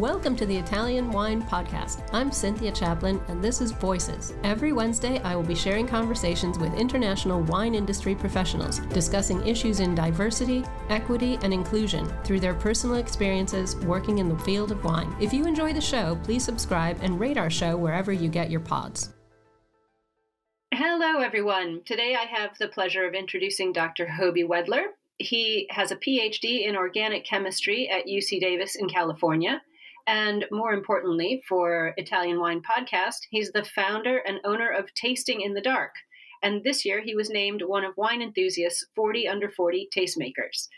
Welcome to the Italian Wine Podcast. I'm Cynthia Chaplin, and this is Voices. Every Wednesday, I will be sharing conversations with international wine industry professionals, discussing issues in diversity, equity, and inclusion through their personal experiences working in the field of wine. If you enjoy the show, please subscribe and rate our show wherever you get your pods. Hello, everyone. Today I have the pleasure of introducing Dr. Hoby Wedler. He has a PhD in organic chemistry at UC Davis in California. And more importantly, for Italian Wine Podcast, he's the founder and owner of Tasting in the Dark. And this year he was named one of Wine Enthusiast's 40 under 40 tastemakers.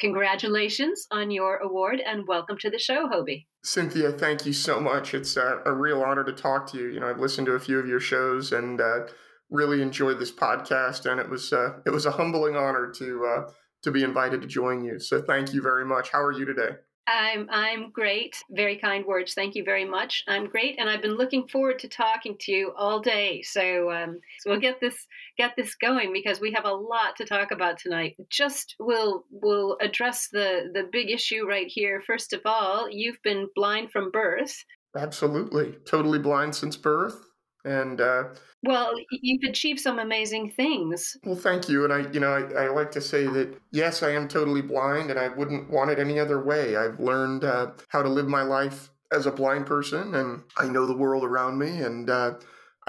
Congratulations on your award and welcome to the show, Hoby. Cynthia, thank you so much. It's a, a, real honor to talk to you. You know, I've listened to a few of your shows and uh, really enjoyed this podcast, and it was uh, it was a humbling honor to uh, to be invited to join you. So thank you very much. How are you today? I'm I'm great. Very kind words. Thank you very much. I'm great, and I've been looking forward to talking to you all day. So, um, so we'll get this get this going because we have a lot to talk about tonight. Just we'll we'll address the the big issue right here. First of all, you've been blind from birth. Absolutely, totally blind since birth and uh, well you've achieved some amazing things well thank you and i you know I, I, like to say that yes i am totally blind and i wouldn't want it any other way i've learned uh, how to live my life as a blind person and i know the world around me and uh,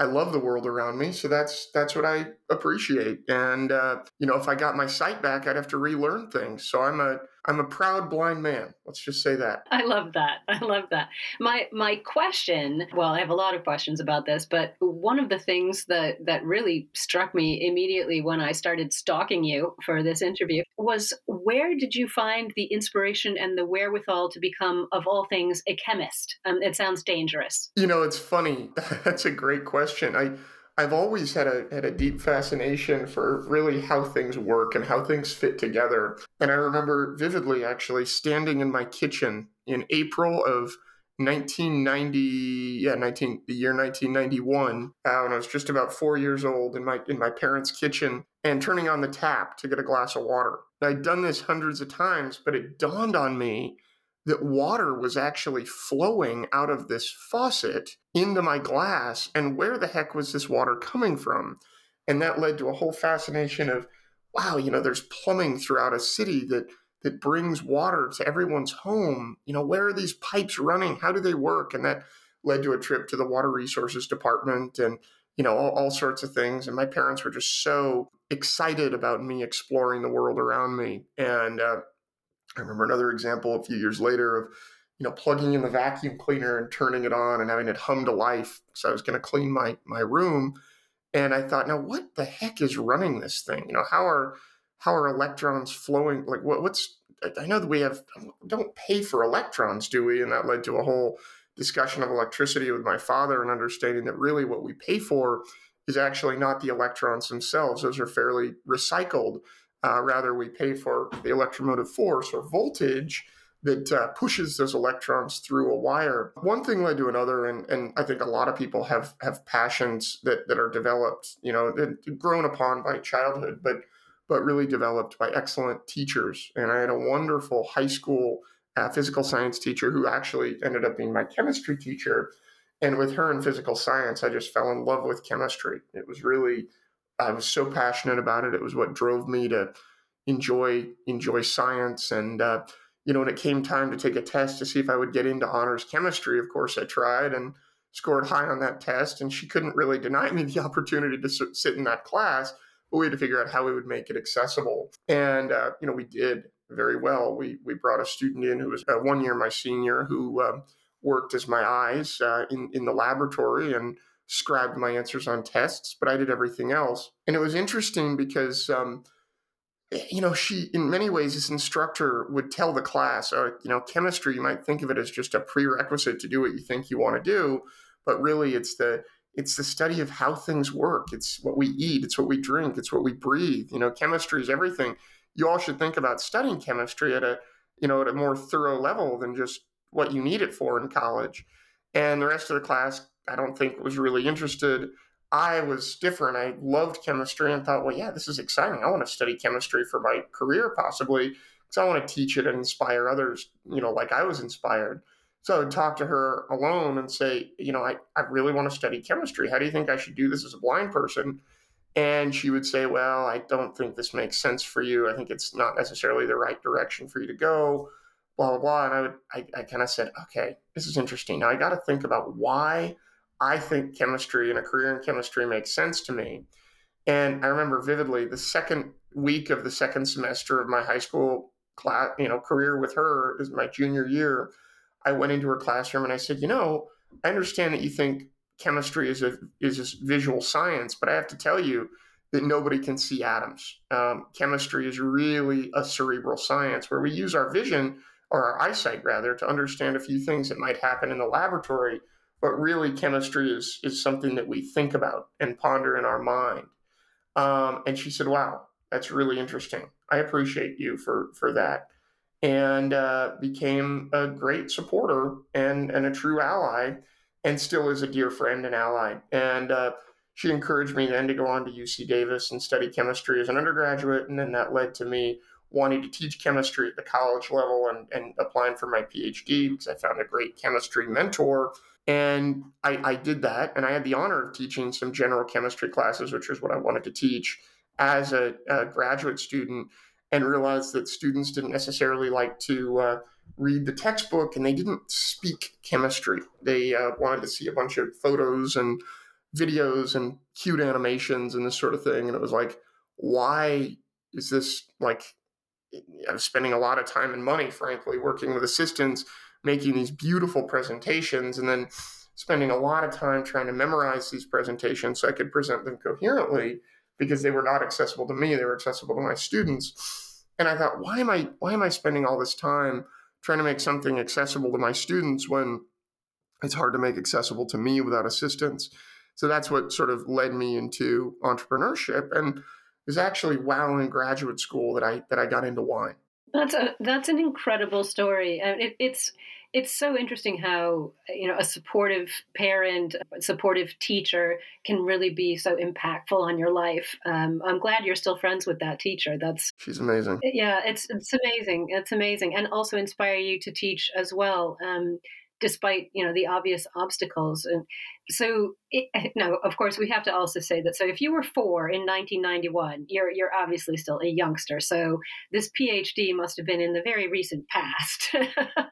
I love the world around me, so that's that's what I appreciate. And uh, you know, if I got my sight back, I'd have to relearn things. So I'm a I'm a proud blind man. Let's just say that. I love that. I love that. My my question. Well, I have a lot of questions about this, but one of the things that that really struck me immediately when I started stalking you for this interview was where did you find the inspiration and the wherewithal to become, of all things, a chemist? Um, it sounds dangerous. You know, it's funny. That's a great question. I I've always had a had a deep fascination for really how things work and how things fit together. And I remember vividly actually standing in my kitchen in April of 1990 yeah 19 the year 1991 uh, when i was just about four years old in my in my parents kitchen and turning on the tap to get a glass of water i'd done this hundreds of times but it dawned on me that water was actually flowing out of this faucet into my glass. And where the heck was this water coming from? And that led to a whole fascination of, wow, you know, there's plumbing throughout a city that that brings water to everyone's home. You know, where are these pipes running? How do they work? And that led to a trip to the water resources department and you know all, all sorts of things and my parents were just so excited about me exploring the world around me and uh, I remember another example a few years later of, you know, plugging in the vacuum cleaner and turning it on and having it hum to life. So I was going to clean my my room, and I thought, now what the heck is running this thing? You know, how are how are electrons flowing? Like, what, what's I know that we have don't pay for electrons, do we? And that led to a whole discussion of electricity with my father and understanding that really what we pay for is actually not the electrons themselves; those are fairly recycled. Uh, rather, we pay for the electromotive force or voltage that uh, pushes those electrons through a wire. One thing led to another, and, and I think a lot of people have have passions that, that are developed, you know, that grown upon by childhood, but but really developed by excellent teachers. And I had a wonderful high school uh, physical science teacher who actually ended up being my chemistry teacher. And with her in physical science, I just fell in love with chemistry. It was really I was so passionate about it. It was what drove me to enjoy enjoy science. And uh, you know, when it came time to take a test to see if I would get into honors chemistry, of course, I tried and scored high on that test. And she couldn't really deny me the opportunity to sit in that class. But we had to figure out how we would make it accessible. And uh, you know, we did very well. We we brought a student in who was uh, one year my senior who um, worked as my eyes uh, in in the laboratory and scribed my answers on tests, but I did everything else. And it was interesting because, um, you know, she, in many ways, this instructor would tell the class, or, you know, chemistry, you might think of it as just a prerequisite to do what you think you want to do, but really it's the, it's the study of how things work. It's what we eat. It's what we drink. It's what we breathe. You know, chemistry is everything. You all should think about studying chemistry at a, you know, at a more thorough level than just what you need it for in college. And the rest of the class I don't think was really interested. I was different. I loved chemistry and thought, well, yeah, this is exciting. I want to study chemistry for my career, possibly, because I want to teach it and inspire others, you know, like I was inspired. So I would talk to her alone and say, you know, I, I really want to study chemistry. How do you think I should do this as a blind person? And she would say, well, I don't think this makes sense for you. I think it's not necessarily the right direction for you to go, blah, blah, blah. And I would, I, I kind of said, okay, this is interesting. Now I got to think about why I think chemistry and a career in chemistry makes sense to me. And I remember vividly the second week of the second semester of my high school class, you know, career with her is my junior year. I went into her classroom and I said, you know, I understand that you think chemistry is a is a visual science, but I have to tell you that nobody can see atoms. Um, chemistry is really a cerebral science where we use our vision or our eyesight rather to understand a few things that might happen in the laboratory, but really chemistry is is something that we think about and ponder in our mind. Um, and she said, "Wow, that's really interesting. I appreciate you for for that." And uh, became a great supporter and and a true ally, and still is a dear friend and ally. And uh, she encouraged me then to go on to UC Davis and study chemistry as an undergraduate, and then that led to me wanting to teach chemistry at the college level and, and applying for my PhD because I found a great chemistry mentor and I, I, did that, and I had the honor of teaching some general chemistry classes, which is what I wanted to teach as a, a graduate student, and realized that students didn't necessarily like to uh, read the textbook and they didn't speak chemistry. They uh, wanted to see a bunch of photos and videos and cute animations and this sort of thing. And it was like, why is this like, I was spending a lot of time and money, frankly, working with assistants making these beautiful presentations and then spending a lot of time trying to memorize these presentations so I could present them coherently because they were not accessible to me, they were accessible to my students. And I thought, why am I why am I spending all this time trying to make something accessible to my students when it's hard to make accessible to me without assistance? So that's what sort of led me into entrepreneurship and it was actually while in graduate school that I that I got into wine. That's a that's an incredible story. and it, it's it's so interesting how you know a supportive parent, a supportive teacher can really be so impactful on your life. Um, I'm glad you're still friends with that teacher. That's she's amazing. Yeah, it's it's amazing. It's amazing, and also inspire you to teach as well. Um, despite you know the obvious obstacles. And so it, now of course we have to also say that so if you were four in 1991 you're you're obviously still a youngster. So this phd must have been in the very recent past.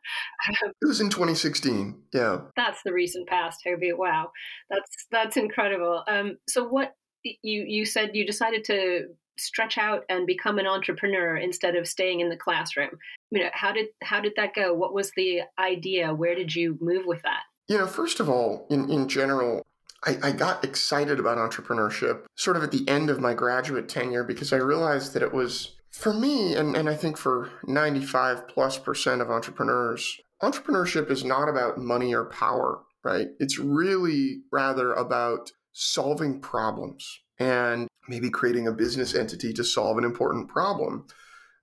It was in 2016 yeah. That's the recent past toby. Wow. That's that's incredible. Um so what you you said you decided to stretch out and become an entrepreneur instead of staying in the classroom. You know, how did how did that go? What was the idea? Where did you move with that? You know, first of all, in, in general, I, I got excited about entrepreneurship sort of at the end of my graduate tenure because I realized that it was for me, and, and I think for 95 plus percent of entrepreneurs, entrepreneurship is not about money or power, right? It's really rather about solving problems and maybe creating a business entity to solve an important problem.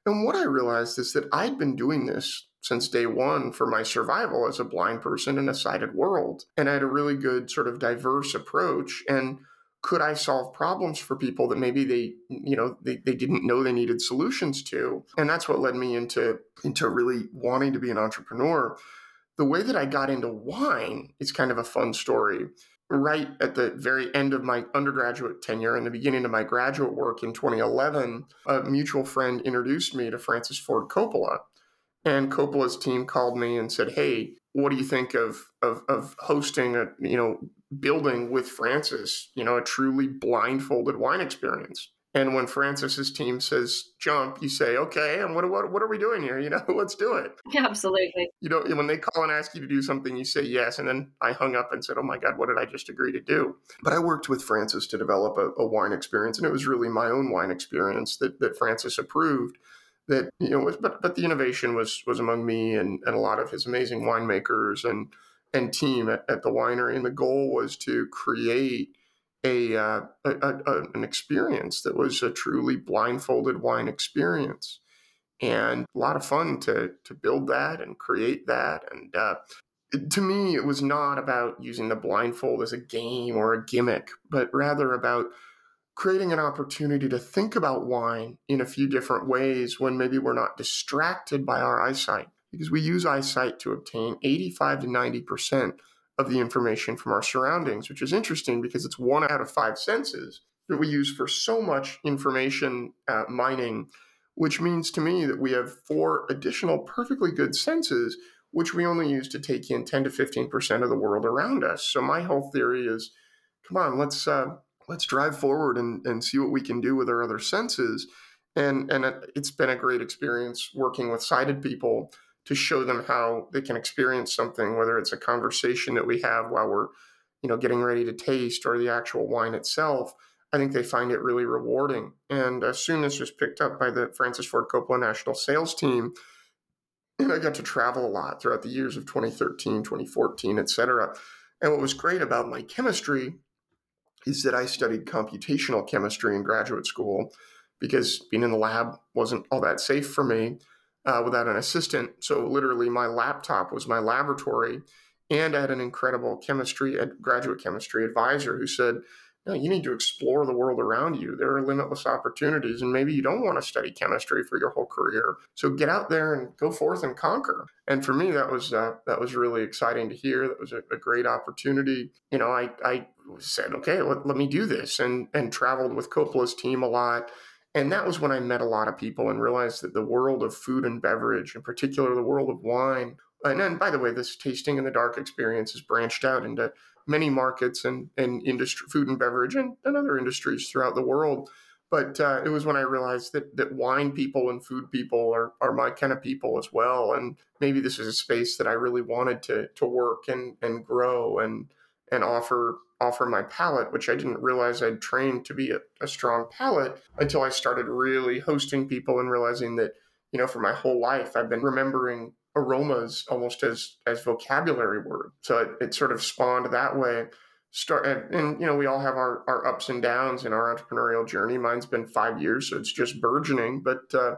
And what I realized is that I'd been doing this since day one for my survival as a blind person in a sighted world. And I had a really good sort of diverse approach. And could I solve problems for people that maybe they, you know, they, they didn't know they needed solutions to? And that's what led me into, into really wanting to be an entrepreneur. The way that I got into wine is kind of a fun story right at the very end of my undergraduate tenure and the beginning of my graduate work in 2011, a mutual friend introduced me to Francis Ford Coppola. And Coppola's team called me and said, "Hey, what do you think of of, of hosting a you know building with Francis? You know, a truly blindfolded wine experience." And when Francis's team says jump, you say, okay, and what, what, what are we doing here? You know, let's do it. Yeah, absolutely. You know, when they call and ask you to do something, you say yes. And then I hung up and said, oh my God, what did I just agree to do? But I worked with Francis to develop a, a wine experience. And it was really my own wine experience that, that Francis approved that, you know, was, but, but the innovation was, was among me and, and a lot of his amazing winemakers and, and team at, at the winery. And the goal was to create a, uh, a, a, an experience that was a truly blindfolded wine experience. And a lot of fun to to build that and create that. And uh, to me it was not about using the blindfold as a game or a gimmick but rather about creating an opportunity to think about wine in a few different ways when maybe we're not distracted by our eyesight. Because we use eyesight to obtain 85 to 90% of the information from our surroundings, which is interesting because it's one out of five senses that we use for so much information uh, mining, which means to me that we have four additional perfectly good senses, which we only use to take in 10 to 15% of the world around us. So my whole theory is, come on, let's uh, let's drive forward and, and see what we can do with our other senses. And and it's been a great experience working with sighted people to show them how they can experience something, whether it's a conversation that we have while we're, you know, getting ready to taste or the actual wine itself. I think they find it really rewarding. And as soon as was picked up by the Francis Ford Coppola National Sales Team, and I got to travel a lot throughout the years of 2013, 2014, et cetera. And what was great about my chemistry is that I studied computational chemistry in graduate school because being in the lab wasn't all that safe for me uh, without an assistant. So literally, my laptop was my laboratory, and I had an incredible chemistry, graduate chemistry advisor who said, no, you need to explore the world around you. There are limitless opportunities, and maybe you don't want to study chemistry for your whole career. So get out there and go forth and conquer. And for me, that was uh, that was really exciting to hear. That was a, a great opportunity. You know, I I said, okay, let, let me do this, and and traveled with Coppola's team a lot. And that was when I met a lot of people and realized that the world of food and beverage, in particular the world of wine, and then by the way, this tasting in the dark experience has branched out into many markets and, and industry, food and beverage and, and other industries throughout the world. But uh, it was when I realized that that wine people and food people are, are my kind of people as well. And maybe this is a space that I really wanted to to work and, and grow and and offer offer my palate, which I didn't realize I'd trained to be a, a, strong palate until I started really hosting people and realizing that, you know, for my whole life, I've been remembering aromas almost as as vocabulary word. So it, it sort of spawned that way. Start and, and, you know we all have our, our ups and downs in our entrepreneurial journey. Mine's been five years, so it's just burgeoning. But uh,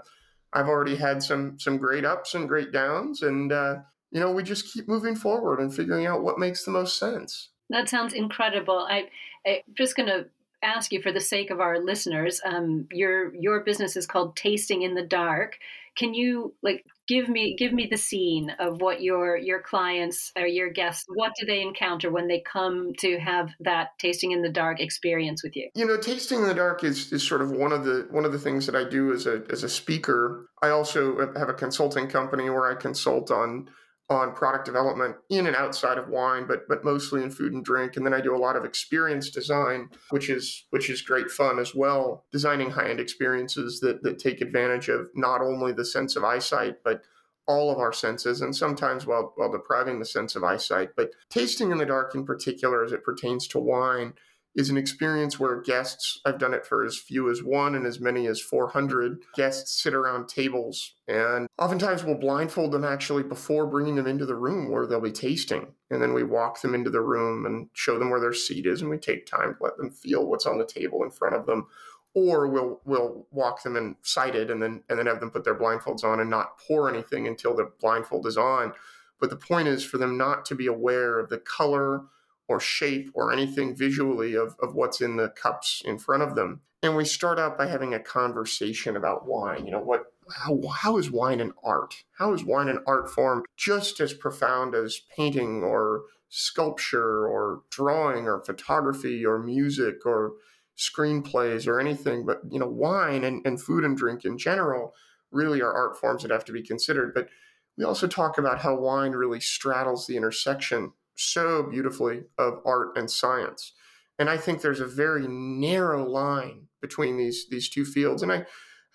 I've already had some some great ups and great downs, and uh, you know we just keep moving forward and figuring out what makes the most sense. That sounds incredible. I, I'm just going to ask you for the sake of our listeners. Um, your your business is called Tasting in the Dark. Can you like give me give me the scene of what your your clients or your guests what do they encounter when they come to have that tasting in the dark experience with you you know tasting in the dark is, is sort of one of the one of the things that i do as a as a speaker i also have a consulting company where i consult on on product development in and outside of wine, but but mostly in food and drink. And then I do a lot of experience design, which is which is great fun as well. Designing high end experiences that that take advantage of not only the sense of eyesight, but all of our senses, and sometimes while while depriving the sense of eyesight. But tasting in the dark, in particular, as it pertains to wine, is an experience where guests, I've done it for as few as one and as many as 400 guests sit around tables. And oftentimes we'll blindfold them actually before bringing them into the room where they'll be tasting. And then we walk them into the room and show them where their seat is. And we take time to let them feel what's on the table in front of them. Or we'll we'll walk them in sighted and then and then have them put their blindfolds on and not pour anything until the blindfold is on. But the point is for them not to be aware of the color or shape or anything visually of, of what's in the cups in front of them. And we start out by having a conversation about wine. You know, what how, how is wine an art? How is wine an art form just as profound as painting or sculpture or drawing or photography or music or screenplays or anything? But, you know, wine and, and food and drink in general really are art forms that have to be considered. But we also talk about how wine really straddles the intersection so beautifully of art and science. And I think there's a very narrow line between these these two fields. And I,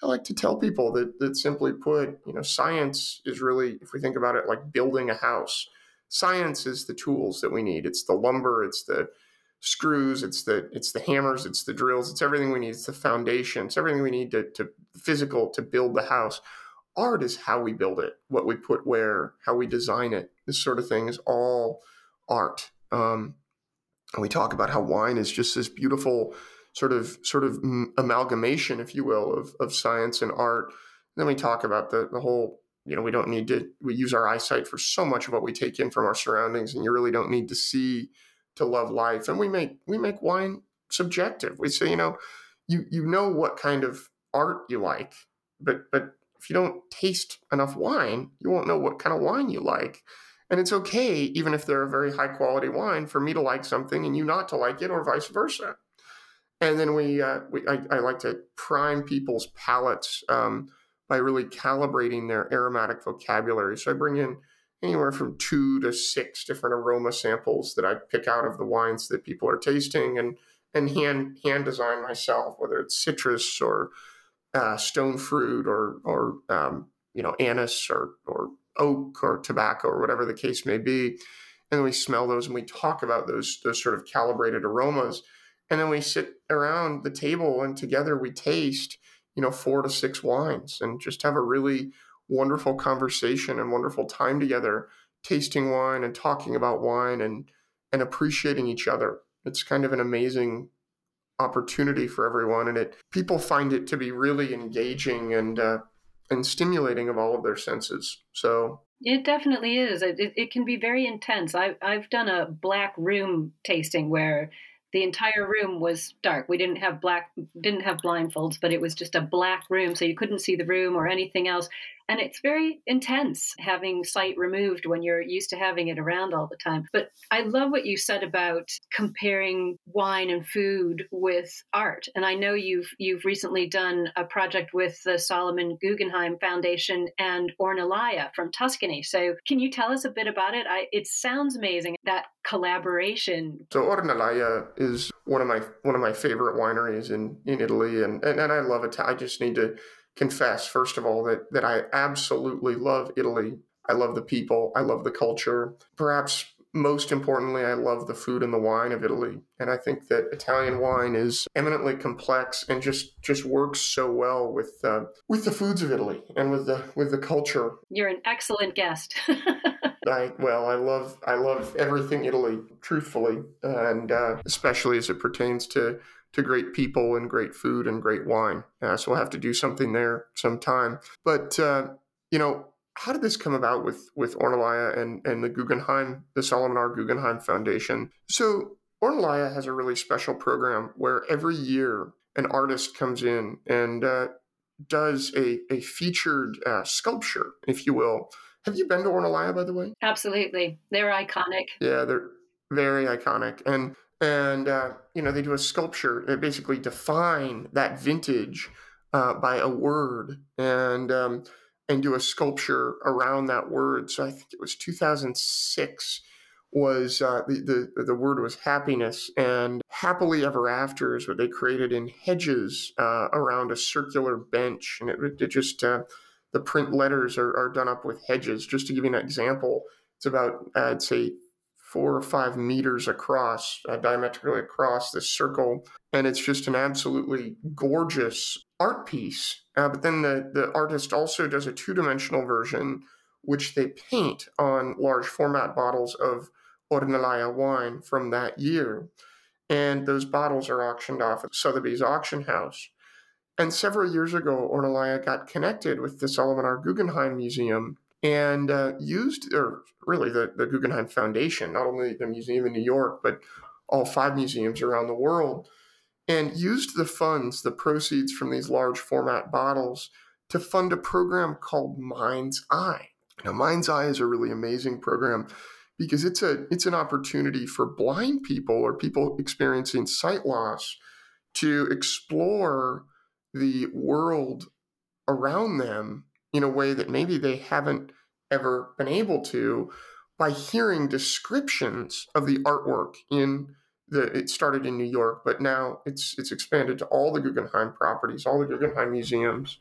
I like to tell people that that simply put, you know, science is really, if we think about it like building a house, science is the tools that we need. It's the lumber, it's the screws, it's the it's the hammers, it's the drills, it's everything we need. It's the foundation, it's everything we need to, to physical to build the house. Art is how we build it, what we put where, how we design it. This sort of thing is all art. Um, and we talk about how wine is just this beautiful sort of sort of amalgamation, if you will, of, of science and art. And then we talk about the, the whole, you know, we don't need to, we use our eyesight for so much of what we take in from our surroundings, and you really don't need to see to love life. And we make we make wine subjective. We say, you know, you you know what kind of art you like, but but if you don't taste enough wine, you won't know what kind of wine you like. And it's okay, even if they're a very high quality wine, for me to like something and you not to like it, or vice versa. And then we, uh, we I, I, like to prime people's palates um, by really calibrating their aromatic vocabulary. So I bring in anywhere from two to six different aroma samples that I pick out of the wines that people are tasting and and hand hand design myself, whether it's citrus or uh, stone fruit or or um, you know anise or or oak or tobacco or whatever the case may be. And then we smell those and we talk about those those sort of calibrated aromas. And then we sit around the table and together we taste, you know, four to six wines and just have a really wonderful conversation and wonderful time together, tasting wine and talking about wine and and appreciating each other. It's kind of an amazing opportunity for everyone, and it people find it to be really engaging and uh, and stimulating of all of their senses. So it definitely is. It, it, can be very intense. I've I've done a black room tasting where the entire room was dark. We didn't have black didn't have blindfolds, but it was just a black room, so you couldn't see the room or anything else. And it's very intense having sight removed when you're used to having it around all the time. But I love what you said about comparing wine and food with art. And I know you've you've recently done a project with the Solomon Guggenheim Foundation and Ornellaia from Tuscany. So can you tell us a bit about it? I, it sounds amazing that collaboration. So Ornellaia is one of my one of my favorite wineries in in Italy, and and, and I love it. I just need to confess, first of all, that, that I absolutely love Italy. I love the people. I love the culture. Perhaps most importantly, I love the food and the wine of Italy. And I think that Italian wine is eminently complex and just just works so well with uh, with the foods of Italy and with the with the culture. You're an excellent guest. I well, I love I love everything Italy, truthfully, and uh, especially as it pertains to to great people and great food and great wine. Uh, so we'll have to do something there sometime. But uh, you know, how did this come about with with Ornellaia and and the Guggenheim, the Solomon R. Guggenheim Foundation? So Ornellaia has a really special program where every year an artist comes in and uh, does a a featured uh, sculpture, if you will. Have you been to Ornellaia, by the way? Absolutely, they're iconic. Yeah, they're very iconic, and and uh, you know they do a sculpture that basically define that vintage uh, by a word and um, and do a sculpture around that word. So I think it was 2006 was uh, the, the the word was happiness and happily ever after is what they created in hedges uh, around a circular bench and it, it just uh, the print letters are, are done up with hedges. Just to give you an example, it's about I'd say four or five meters across, uh, diametrically across this circle. And it's just an absolutely gorgeous art piece. Uh, but then the, the artist also does a two dimensional version, which they paint on large format bottles of Ornellaia wine from that year. And those bottles are auctioned off at Sotheby's auction house. And several years ago, Ornellaia got connected with the Solomon R. Guggenheim Museum and uh, used, or really the, the Guggenheim Foundation, not only the museum in New York, but all five museums around the world, and used the funds, the proceeds from these large format bottles, to fund a program called Mind's Eye. Now, Mind's Eye is a really amazing program because it's a it's an opportunity for blind people or people experiencing sight loss to explore the world around them in a way that maybe they haven't ever been able to by hearing descriptions of the artwork in the it started in New York, but now it's it's expanded to all the Guggenheim properties, all the Guggenheim museums.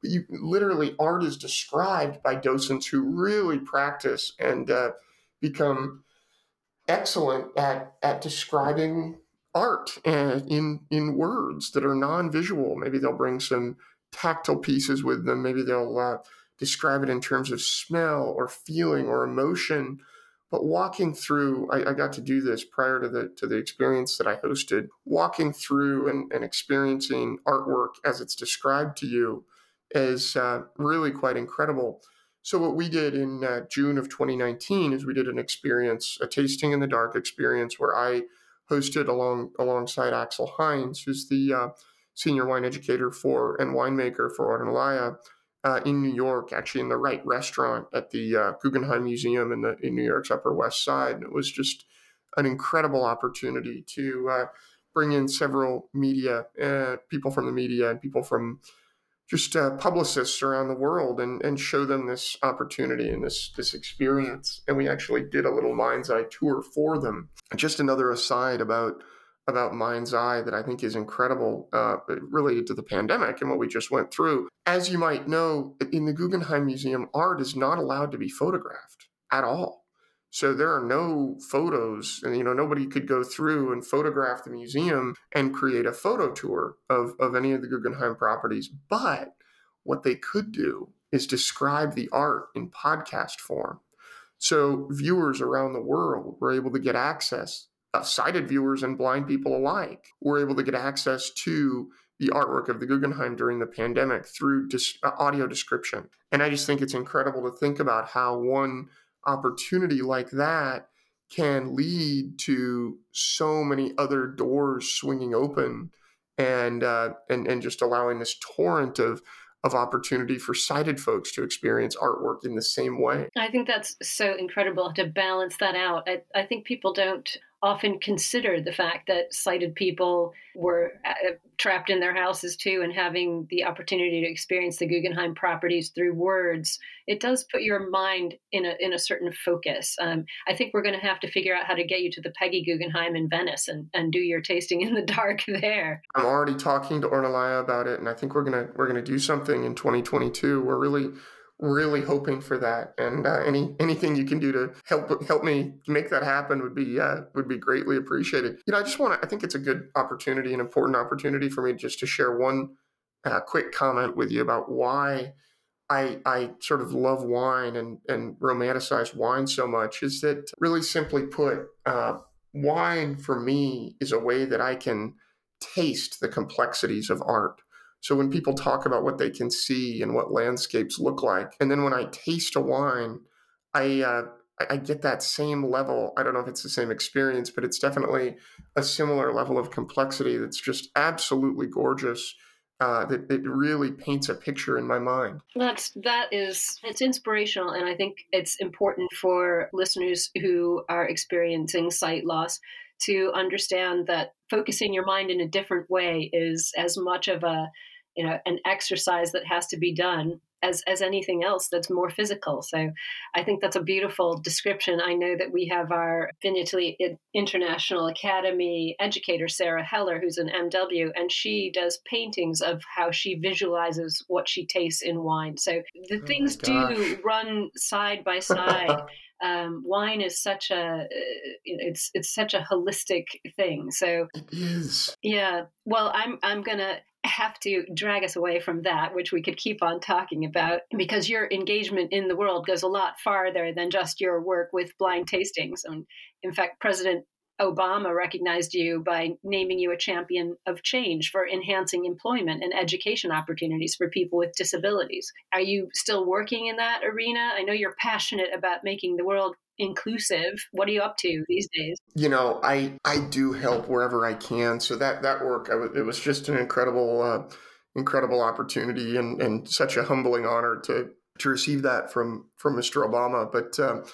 But you literally art is described by docents who really practice and uh, become excellent at at describing art and in in words that are non-visual. Maybe they'll bring some tactile pieces with them. Maybe they'll uh, describe it in terms of smell or feeling or emotion. But walking through, I, I, got to do this prior to the to the experience that I hosted. Walking through and, and experiencing artwork as it's described to you is uh, really quite incredible. So what we did in uh, June of 2019 is we did an experience, a tasting in the dark experience, where I hosted along alongside Axel Heinz, who's the uh, senior wine educator for and winemaker for Ornellaia, uh, in New York, actually in the right restaurant at the uh, Guggenheim Museum in the in New York's Upper West Side. And it was just an incredible opportunity to uh, bring in several media uh, people from the media and people from just uh, publicists around the world and, and show them this opportunity and this this experience. And we actually did a little mind's eye tour for them. Just another aside about about Mind's Eye that I think is incredible uh, related to the pandemic and what we just went through. As you might know, in the Guggenheim Museum, art is not allowed to be photographed at all. So there are no photos, and you know nobody could go through and photograph the museum and create a photo tour of, of any of the Guggenheim properties. But what they could do is describe the art in podcast form. So viewers around the world were able to get access uh, sighted viewers and blind people alike were able to get access to the artwork of the Guggenheim during the pandemic through dis- uh, audio description. And I just think it's incredible to think about how one opportunity like that can lead to so many other doors swinging open and uh, and and just allowing this torrent of of opportunity for sighted folks to experience artwork in the same way. I think that's so incredible to balance that out. I, I think people don't often consider the fact that sighted people were uh, trapped in their houses too and having the opportunity to experience the Guggenheim properties through words. It does put your mind in a in a certain focus. Um, I think we're going to have to figure out how to get you to the Peggy Guggenheim in Venice and, and do your tasting in the dark there. I'm already talking to Ornellaia about it, and I think we're gonna we're gonna do something in 2022. We're really really hoping for that and uh, any anything you can do to help help me make that happen would be uh, would be greatly appreciated you know i just want to i think it's a good opportunity an important opportunity for me just to share one uh, quick comment with you about why I, I sort of love wine and, and romanticize wine so much is that really simply put, uh, wine for me is a way that I can taste the complexities of art. So when people talk about what they can see and what landscapes look like, and then when I taste a wine, I uh, I get that same level. I don't know if it's the same experience, but it's definitely a similar level of complexity that's just absolutely gorgeous. Uh, that it really paints a picture in my mind. That's that is it's inspirational, and I think it's important for listeners who are experiencing sight loss to understand that focusing your mind in a different way is as much of a you know an exercise that has to be done as as anything else that's more physical so i think that's a beautiful description i know that we have our Vinitaly international academy educator sarah heller who's an mw and she does paintings of how she visualizes what she tastes in wine so the oh things do run side by side um, wine is such a it's it's such a holistic thing. So it is. Yeah. Well, I'm I'm gonna have to drag us away from that, which we could keep on talking about, because your engagement in the world goes a lot farther than just your work with blind tastings. And in fact, President Obama recognized you by naming you a champion of change for enhancing employment and education opportunities for people with disabilities. Are you still working in that arena? I know you're passionate about making the world inclusive. What are you up to these days? You know, I I do help wherever I can. So that that work, it was just an incredible uh, incredible opportunity and and such a humbling honor to to receive that from from Mr. Obama. But um,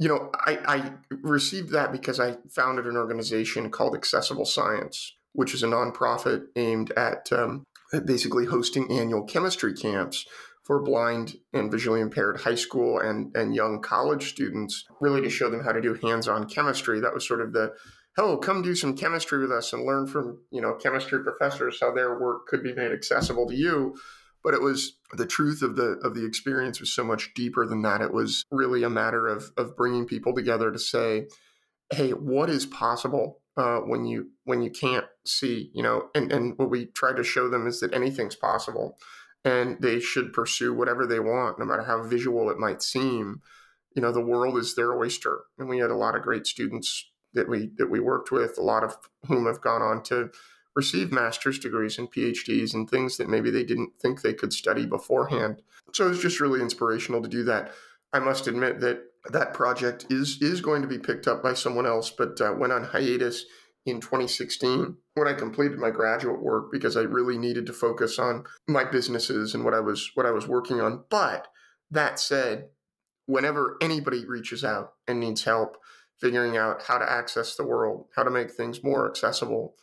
you know, I, I received that because I founded an organization called Accessible Science, which is a nonprofit aimed at um, basically hosting annual chemistry camps for blind and visually impaired high school and, and young college students, really to show them how to do hands on chemistry. That was sort of the oh, come do some chemistry with us and learn from you know chemistry professors how their work could be made accessible to you but it was the truth of the of the experience was so much deeper than that. It was really a matter of of bringing people together to say hey what is possible uh, when you when you can't see? You know and and what we try to show them is that anything's possible and they should pursue whatever they want no matter how visual it might seem. You know the world is their oyster and we had a lot of great students that we that we worked with a lot of whom have gone on to receive master's degrees and PhDs and things that maybe they didn't think they could study beforehand. So it was just really inspirational to do that. I must admit that that project is is going to be picked up by someone else, but uh, went on hiatus in 2016 when I completed my graduate work because I really needed to focus on my businesses and what I was what I was working on. But that said, whenever anybody reaches out and needs help figuring out how to access the world, how to make things more accessible,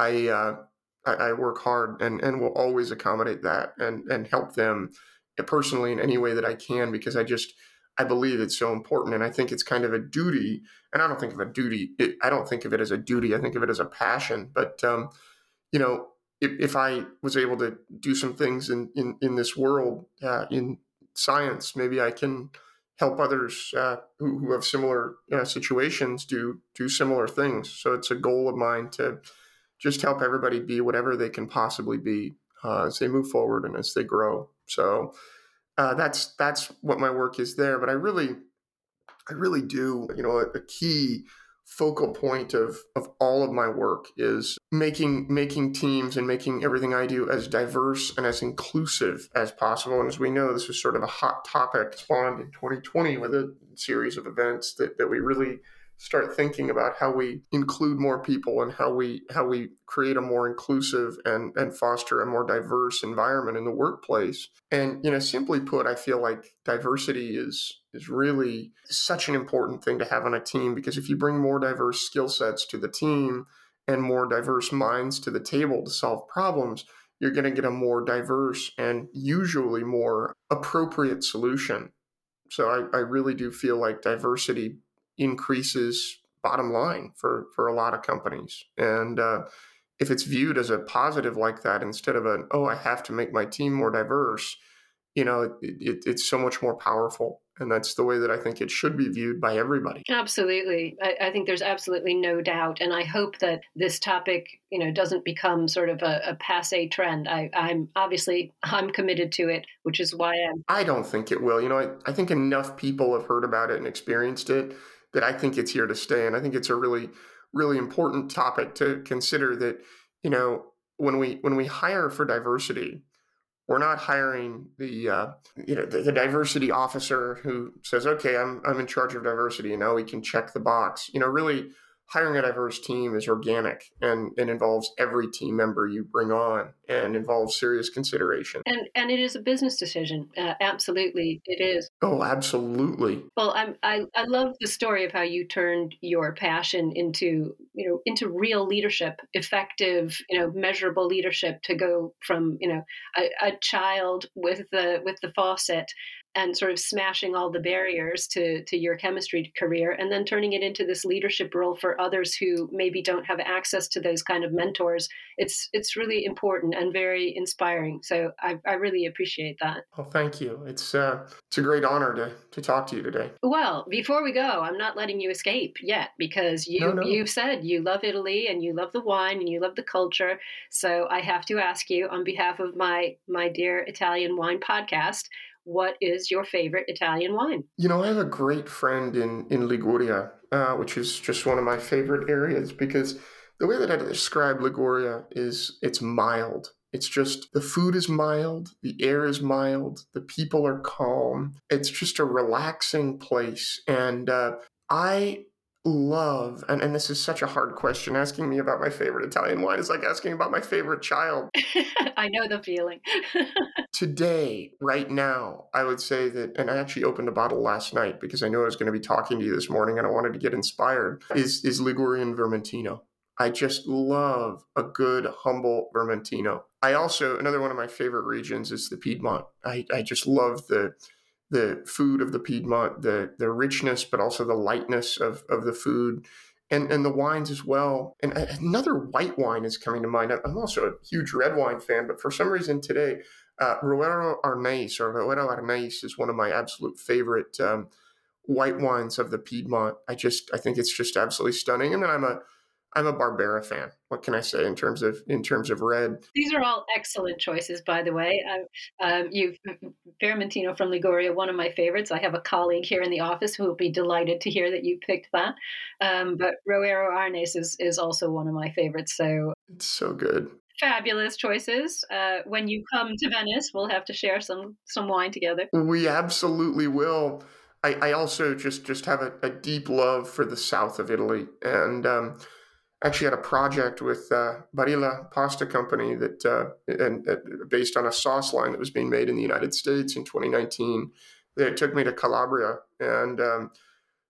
I uh, I, I work hard and and will always accommodate that and and help them personally in any way that I can because I just I believe it's so important and I think it's kind of a duty and I don't think of a duty it, I don't think of it as a duty I think of it as a passion but um, you know if, if I was able to do some things in in, in this world uh, in science maybe I can help others uh, who, who have similar uh, situations do do similar things. So it's a goal of mine to just help everybody be whatever they can possibly be uh, as they move forward and as they grow. So uh, that's that's what my work is there. But I really, I really do. You know, a, a key focal point of of all of my work is making making teams and making everything I do as diverse and as inclusive as possible. And as we know, this was sort of a hot topic spawned in 2020 with a series of events that that we really start thinking about how we include more people and how we how we create a more inclusive and and foster a more diverse environment in the workplace. And you know simply put i feel like diversity is is really such an important thing to have on a team because if you bring more diverse skill sets to the team and more diverse minds to the table to solve problems you're going to get a more diverse and usually more appropriate solution. So I, I really do feel like diversity increases bottom line for for a lot of companies. And uh, if it's viewed as a positive like that instead of an oh i have to make my team more diverse you know it, it, it's so much more powerful. And that's the way that i think it should be viewed by everybody. Absolutely. I, I think there's absolutely no doubt. And i hope that this topic you know doesn't become sort of a, a passe trend. I, i'm obviously i'm committed to it which is why i'm i don't think it will. You know I, I think enough people have heard about it and experienced it that I think it's here to stay. And I think it's a really, really important topic to consider that, you know, when we when we hire for diversity, we're not hiring the uh, you know the, the, diversity officer who says, okay, I'm I'm in charge of diversity, and now we can check the box. You know, really hiring a diverse team is organic and, it involves every team member you bring on and involves serious consideration. And and it is a business decision. Uh, absolutely, it is. Oh, absolutely. Well, I'm, I I love the story of how you turned your passion into you know into real leadership, effective you know measurable leadership to go from you know a, a child with the with the faucet and sort of smashing all the barriers to to your chemistry career and then turning it into this leadership role for others who maybe don't have access to those kind of mentors it's it's really important and very inspiring. So i, I really appreciate that. Well thank you. It's uh it's a great honor to to talk to you today. Well before we go i'm not letting you escape yet because you no, no. you've said you love italy and you love the wine and you love the culture. So i have to ask you on behalf of my my dear italian wine podcast what is your favorite Italian wine? You know, I have a great friend in in Liguria, uh, which is just one of my favorite areas because the way that I describe Liguria is it's mild. It's just the food is mild, the air is mild, the people are calm. It's just a relaxing place, and uh, I love and, and this is such a hard question asking me about my favorite italian wine is like asking about my favorite child. I know the feeling. Today right now i would say that and i actually opened a bottle last night because i knew i was going to be talking to you this morning and i wanted to get inspired is is ligurian vermentino. I just love a good humble vermentino. I also another one of my favorite regions is the piedmont. I, I just love the the food of the Piedmont, the the richness, but also the lightness of of the food, and and the wines as well. And another white wine is coming to mind. I'm also a huge red wine fan, but for some reason today, uh, Roero Arneis or Roero Arneis is one of my absolute favorite um, white wines of the Piedmont. I just I think it's just absolutely stunning. And then I'm a I'm a Barbera fan. What can I say in terms of in terms of red? These are all excellent choices, by the way. Um, you've Vermentino from Liguria, one of my favorites. I have a colleague here in the office who will be delighted to hear that you picked that. Um, but Roero Arneis is is also one of my favorites. So it's so good. Fabulous choices. Uh, when you come to Venice, we'll have to share some some wine together. We absolutely will. I, I also just just have a, a deep love for the south of Italy and. Um, actually had a project with uh, Barilla Pasta Company that uh, and, uh, based on a sauce line that was being made in the United States in 2019. They took me to Calabria and um,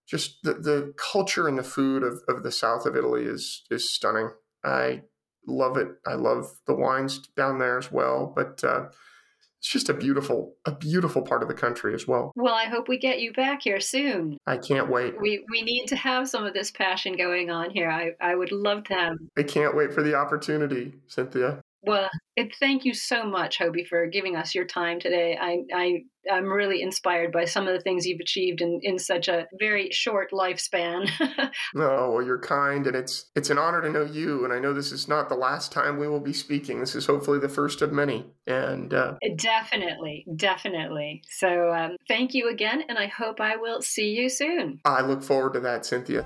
just the, the culture and the food of, of the south of Italy is is stunning. I love it. I love the wines down there as well, but uh, it's just a beautiful a beautiful part of the country as well. Well, I hope we get you back here soon. I can't wait. We we need to have some of this passion going on here. I I would love to have. I can't wait for the opportunity, Cynthia. Well, thank you so much, Hoby, for giving us your time today. I, I, I'm really inspired by some of the things you've achieved in, in such a very short lifespan. no, well, you're kind, and it's it's an honor to know you. And I know this is not the last time we will be speaking. This is hopefully the first of many. And uh, definitely, definitely. So um, thank you again, and I hope I will see you soon. I look forward to that, Cynthia.